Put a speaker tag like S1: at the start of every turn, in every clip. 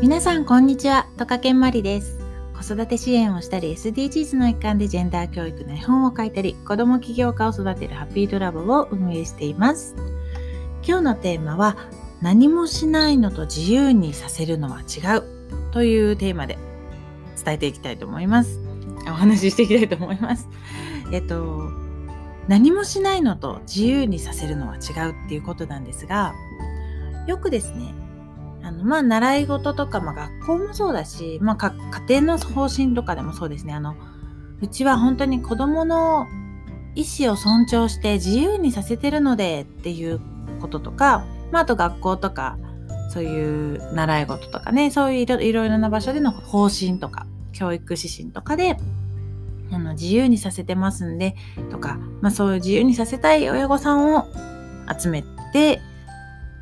S1: 皆さんこんにちは、とかけんまりです。子育て支援をしたり、SDGs の一環でジェンダー教育の絵本を書いたり、子供起業家を育てるハッピードラボを運営しています。今日のテーマは、何もしないのと自由にさせるのは違うというテーマで伝えていきたいと思います。お話ししていきたいと思います。えっと、何もしないのと自由にさせるのは違うっていうことなんですが、よくですね、あの、まあ、習い事とか、まあ、学校もそうだし、まあ、家庭の方針とかでもそうですね。あの、うちは本当に子供の意思を尊重して自由にさせてるのでっていうこととか、まあ、あと学校とか、そういう習い事とかね、そういういろいろな場所での方針とか、教育指針とかで、あの、自由にさせてますんで、とか、まあ、そういう自由にさせたい親御さんを集めて、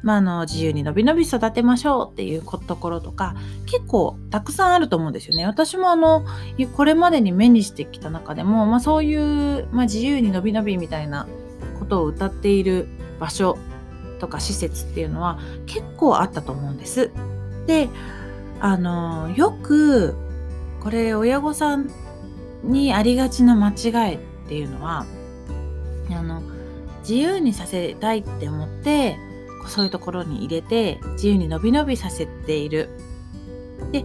S1: まあ、あの自由にのびのび育てましょうっていうところとか結構たくさんあると思うんですよね。私もあのこれまでに目にしてきた中でも、まあ、そういう、まあ、自由にのびのびみたいなことを歌っている場所とか施設っていうのは結構あったと思うんです。であのよくこれ親御さんにありがちな間違いっていうのはあの自由にさせたいって思ってそういうところに入れて自由にのびのびさせている。で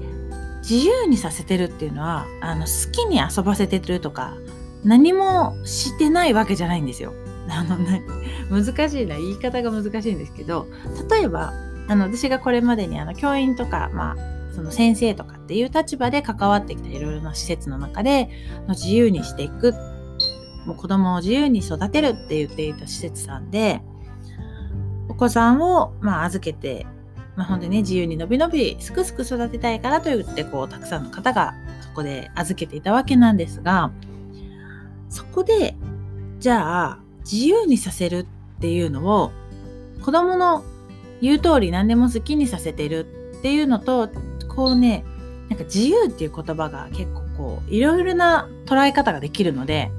S1: 自由にさせてるっていうのはあの好きに遊ばせてるとか何もしてないわけじゃないんですよ。あのね難しいな言い方が難しいんですけど例えばあの私がこれまでにあの教員とか、まあ、その先生とかっていう立場で関わってきたいろいろな施設の中で自由にしていくもう子供を自由に育てるって言っていた施設さんでお子さんを、まあ、預けて、まあ、ほんでね、自由にのびのび、すくすく育てたいからと言って、こう、たくさんの方がそこで預けていたわけなんですが、そこで、じゃあ、自由にさせるっていうのを、子供の言う通り何でも好きにさせてるっていうのと、こうね、なんか自由っていう言葉が結構こう、いろいろな捉え方ができるので、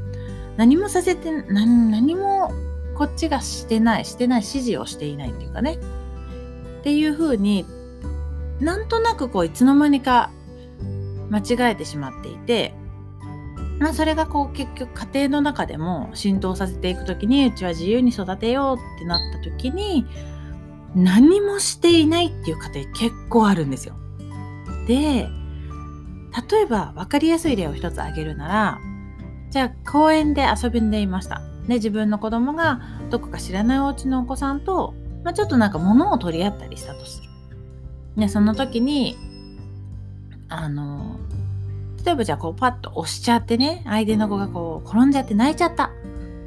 S1: 何もさせて、何何もこっちがしてない、してない指示をしていないっていうかね。っていうふうになんとなくこういつの間にか間違えてしまっていて、まあそれがこう結局家庭の中でも浸透させていくときにうちは自由に育てようってなったときに何もしていないっていう家庭結構あるんですよ。で、例えば分かりやすい例を一つ挙げるなら、じゃあ公園で遊びんでいました。で自分の子供がどこか知らないお家のお子さんと、まあ、ちょっとなんか物を取り合ったりしたとする。でその時にあの例えばじゃあこうパッと押しちゃってね相手の子がこう転んじゃって泣いちゃった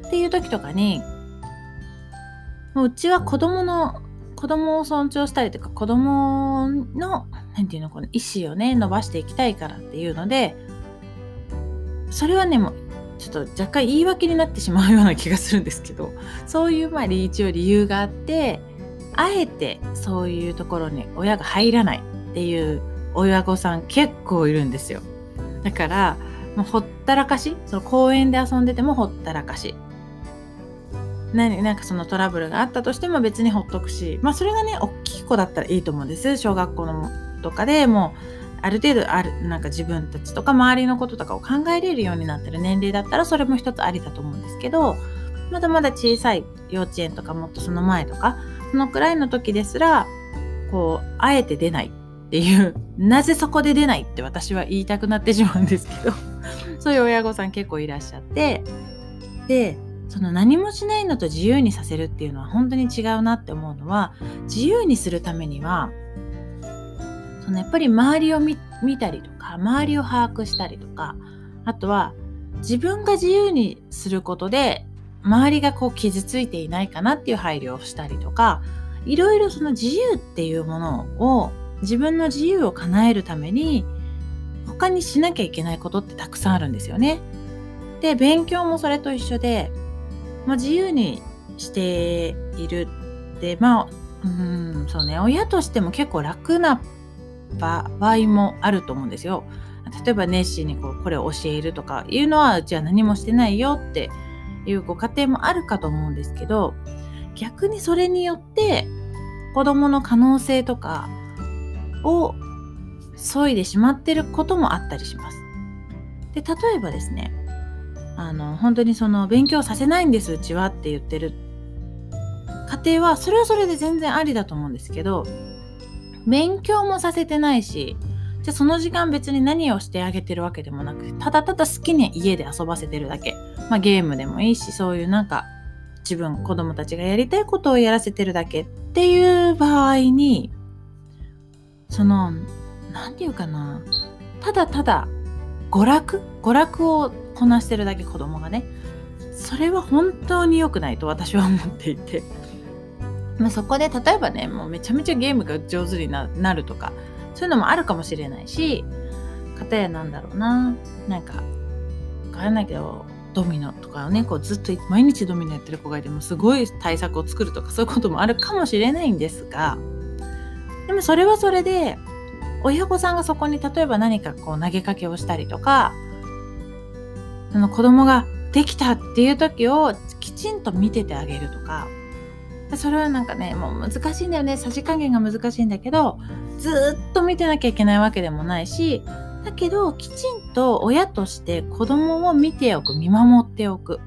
S1: っていう時とかにもううちは子供の子供を尊重したりとか子供の何て言うのこの意思をね伸ばしていきたいからっていうのでそれはねもうちょっと若干言い訳になってしまうような気がするんですけどそういうまあ一応理由があってあえてそういうところに親が入らないっていう親御さん結構いるんですよ。だからもうほったらかしその公園で遊んでてもほったらかし。何なんかそのトラブルがあったとしても別にほっとくしまあそれがね大きい子だったらいいと思うんです。小学校のとかでもうある程度あるなんか自分たちとか周りのこととかを考えれるようになってる年齢だったらそれも一つありだと思うんですけどまだまだ小さい幼稚園とかもっとその前とかそのくらいの時ですらこうあえて出ないっていう なぜそこで出ないって私は言いたくなってしまうんですけど そういう親御さん結構いらっしゃってでその何もしないのと自由にさせるっていうのは本当に違うなって思うのは自由にするためにはそのやっぱり周りを見たりとか周りを把握したりとかあとは自分が自由にすることで周りがこう傷ついていないかなっていう配慮をしたりとかいろいろその自由っていうものを自分の自由を叶えるために他にしなきゃいけないことってたくさんあるんですよね。で勉強もそれと一緒で、まあ、自由にしているってまあうんそうね親としても結構楽な場合もあると思うんですよ。例えば熱心にこうこれを教えるとかいうのはうちは何もしてないよっていうご家庭もあるかと思うんですけど逆にそれによって子どもの可能性とかを削いでしまってることもあったりします。で例えばですねあの本当にその勉強させないんですうちはって言ってる家庭はそれはそれで全然ありだと思うんですけど勉強もさせてないしじゃあその時間別に何をしてあげてるわけでもなくただただ好きに家で遊ばせてるだけ、まあ、ゲームでもいいしそういうなんか自分子供たちがやりたいことをやらせてるだけっていう場合にその何て言うかなただただ娯楽娯楽をこなしてるだけ子供がねそれは本当に良くないと私は思っていて、まあ、そこで例えばねもうめちゃめちゃゲームが上手になるとかそういうのもあるかもしれないし片やなんだろうななんか分からないけどドミノとかをねこうずっと毎日ドミノやってる子がいてもすごい対策を作るとかそういうこともあるかもしれないんですがでもそれはそれで親御さんがそこに例えば何かこう投げかけをしたりとかその子供ができたっていう時をきちんと見ててあげるとかそれはなんかねもう難しいんだよね。さじ加減が難しいんだけどずっと見てなきゃいけないわけでもないしだけどきちんと親として子供を見ておく見守っておく。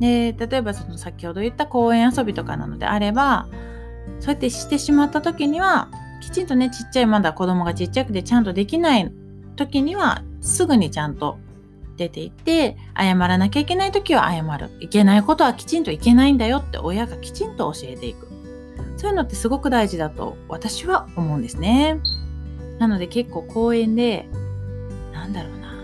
S1: で例えばその先ほど言った公園遊びとかなのであればそうやってしてしまった時にはきちんとねちっちゃいまだ子供がちっちゃくてちゃんとできない時にはすぐにちゃんと出ていって謝らなきゃいけない時は謝る。いけないことはきちんといけないんだよって親がきちんと教えていく。そういうのってすごく大事だと私は思うんですね。なので結構公園でなんだろうな。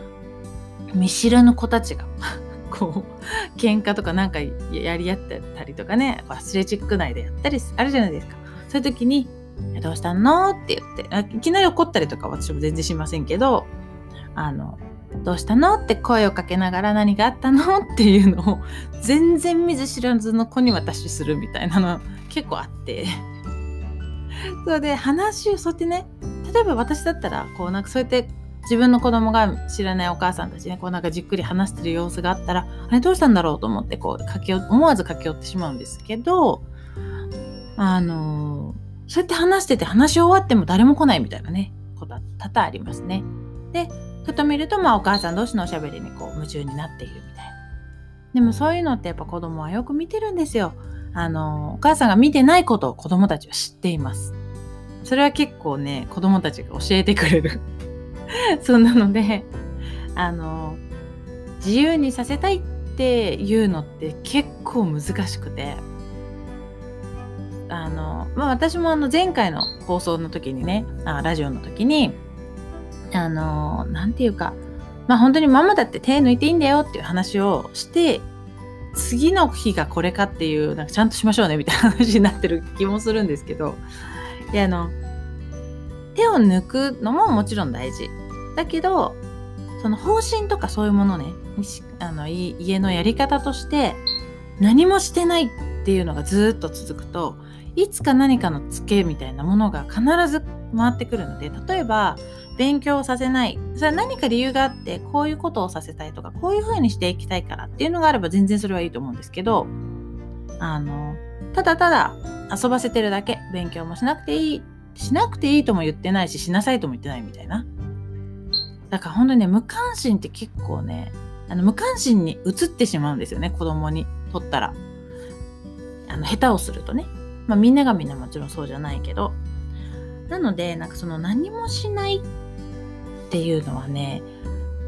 S1: 見知らぬ子たちが こう喧嘩とかなんかやり合ってたりとかねアスレチック内でやったりあるじゃないですか。そういう時にどうしたの？って言って、いきなり怒ったりとか私も全然しませんけど、あの、どうしたの？って声をかけながら何があったの？っていうのを全然見ず知らずの子に私するみたいなの 結構あって。それで話をそうやってね、例えば私だったら、こうなんかそうやって自分の子供が知らないお母さんたちね、こうなんかじっくり話してる様子があったら、あれどうしたんだろうと思ってこう駆け思わず駆け寄ってしまうんですけど、あのそうやって話してて話し終わっても誰も来ないみたいなね、ことは多々ありますね。で、ふと見ると、まあお母さん同士のおしゃべりにこう夢中になっているみたいな。でもそういうのってやっぱ子供はよく見てるんですよ。あの、お母さんが見てないことを子供たちは知っています。それは結構ね、子供たちが教えてくれる。そうなので、あの、自由にさせたいっていうのって結構難しくて、あの、まあ、私もあの前回の放送の時にねあラジオの時にあの何て言うかまあ本当にママだって手抜いていいんだよっていう話をして次の日がこれかっていうなんかちゃんとしましょうねみたいな話になってる気もするんですけど。であの手を抜くのももちろん大事。だけどその方針とかそういうものねあの家のやり方として何もしてないっていうのがずっと続くといつか何かのツケみたいなものが必ず回ってくるので例えば勉強させない。それは何か理由があってこういうことをさせたいとかこういうふうにしていきたいからっていうのがあれば全然それはいいと思うんですけどあのただただ遊ばせてるだけ勉強もしなくていいしなくていいとも言ってないししなさいとも言ってないみたいな。だから本当にね無関心って結構ねあの無関心に移ってしまうんですよね子供にとったら。あの下手をするとね。まあみんながみんなもちろんそうじゃないけど。なので、なんかその何もしないっていうのはね、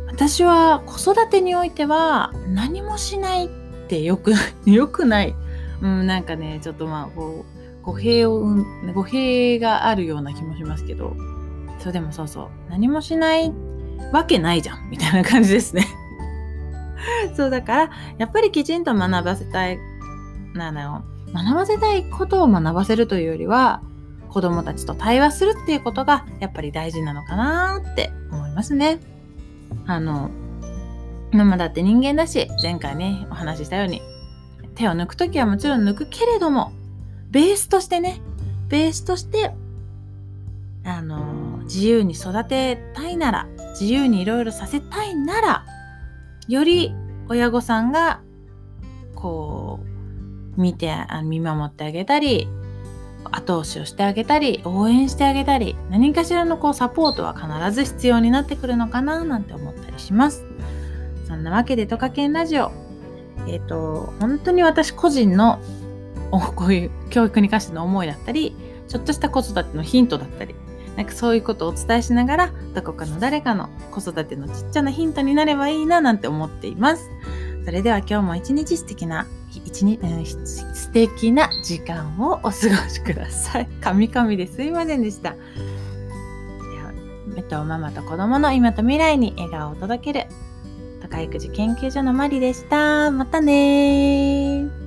S1: 私は子育てにおいては何もしないってよく、よくない。うん、なんかね、ちょっとまあ、こう、語弊を、語弊があるような気もしますけど、そうでもそうそう、何もしないわけないじゃん、みたいな感じですね。そうだから、やっぱりきちんと学ばせたい、なの、学ばせたいことを学ばせるというよりは子供たちと対話するっていうことがやっぱり大事なのかなって思いますね。あのママだって人間だし前回ねお話ししたように手を抜く時はもちろん抜くけれどもベースとしてねベースとしてあの自由に育てたいなら自由にいろいろさせたいならより親御さんがこう見て見守ってあげたり後押しをしてあげたり応援してあげたり何かしらのこうサポートは必ず必要になってくるのかななんて思ったりします。そんなわけでトカケンラジオ。えっ、ー、と本当に私個人のこういう教育に関しての思いだったりちょっとした子育てのヒントだったりなんかそういうことをお伝えしながらどこかの誰かの子育てのちっちゃなヒントになればいいななんて思っています。それでは今日も一日素敵な一日、うん、素敵な時間をお過ごしください。カミカミですいませんでした。では、えっと、ママと子供の今と未来に笑顔を届ける、都会育児研究所のマリでした。またね